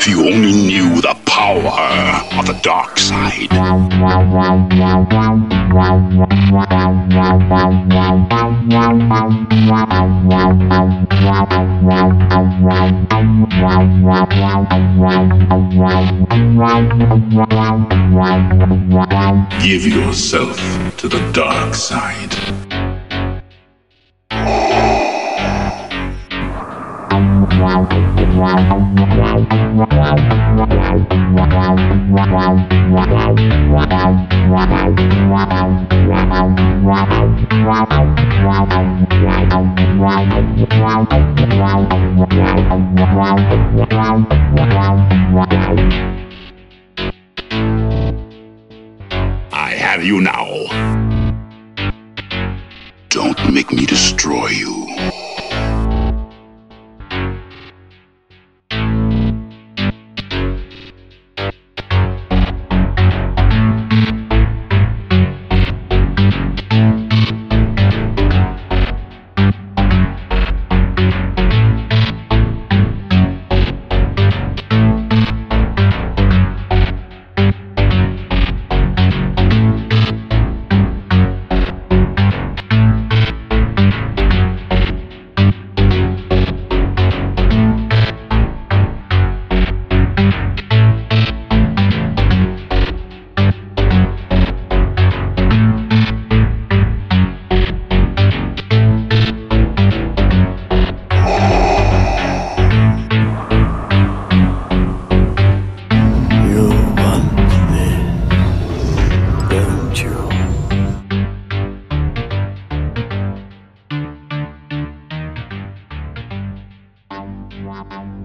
If you only knew the power of the dark side. Give yourself to the dark side. I have you now. Don't make me destroy you. Wow.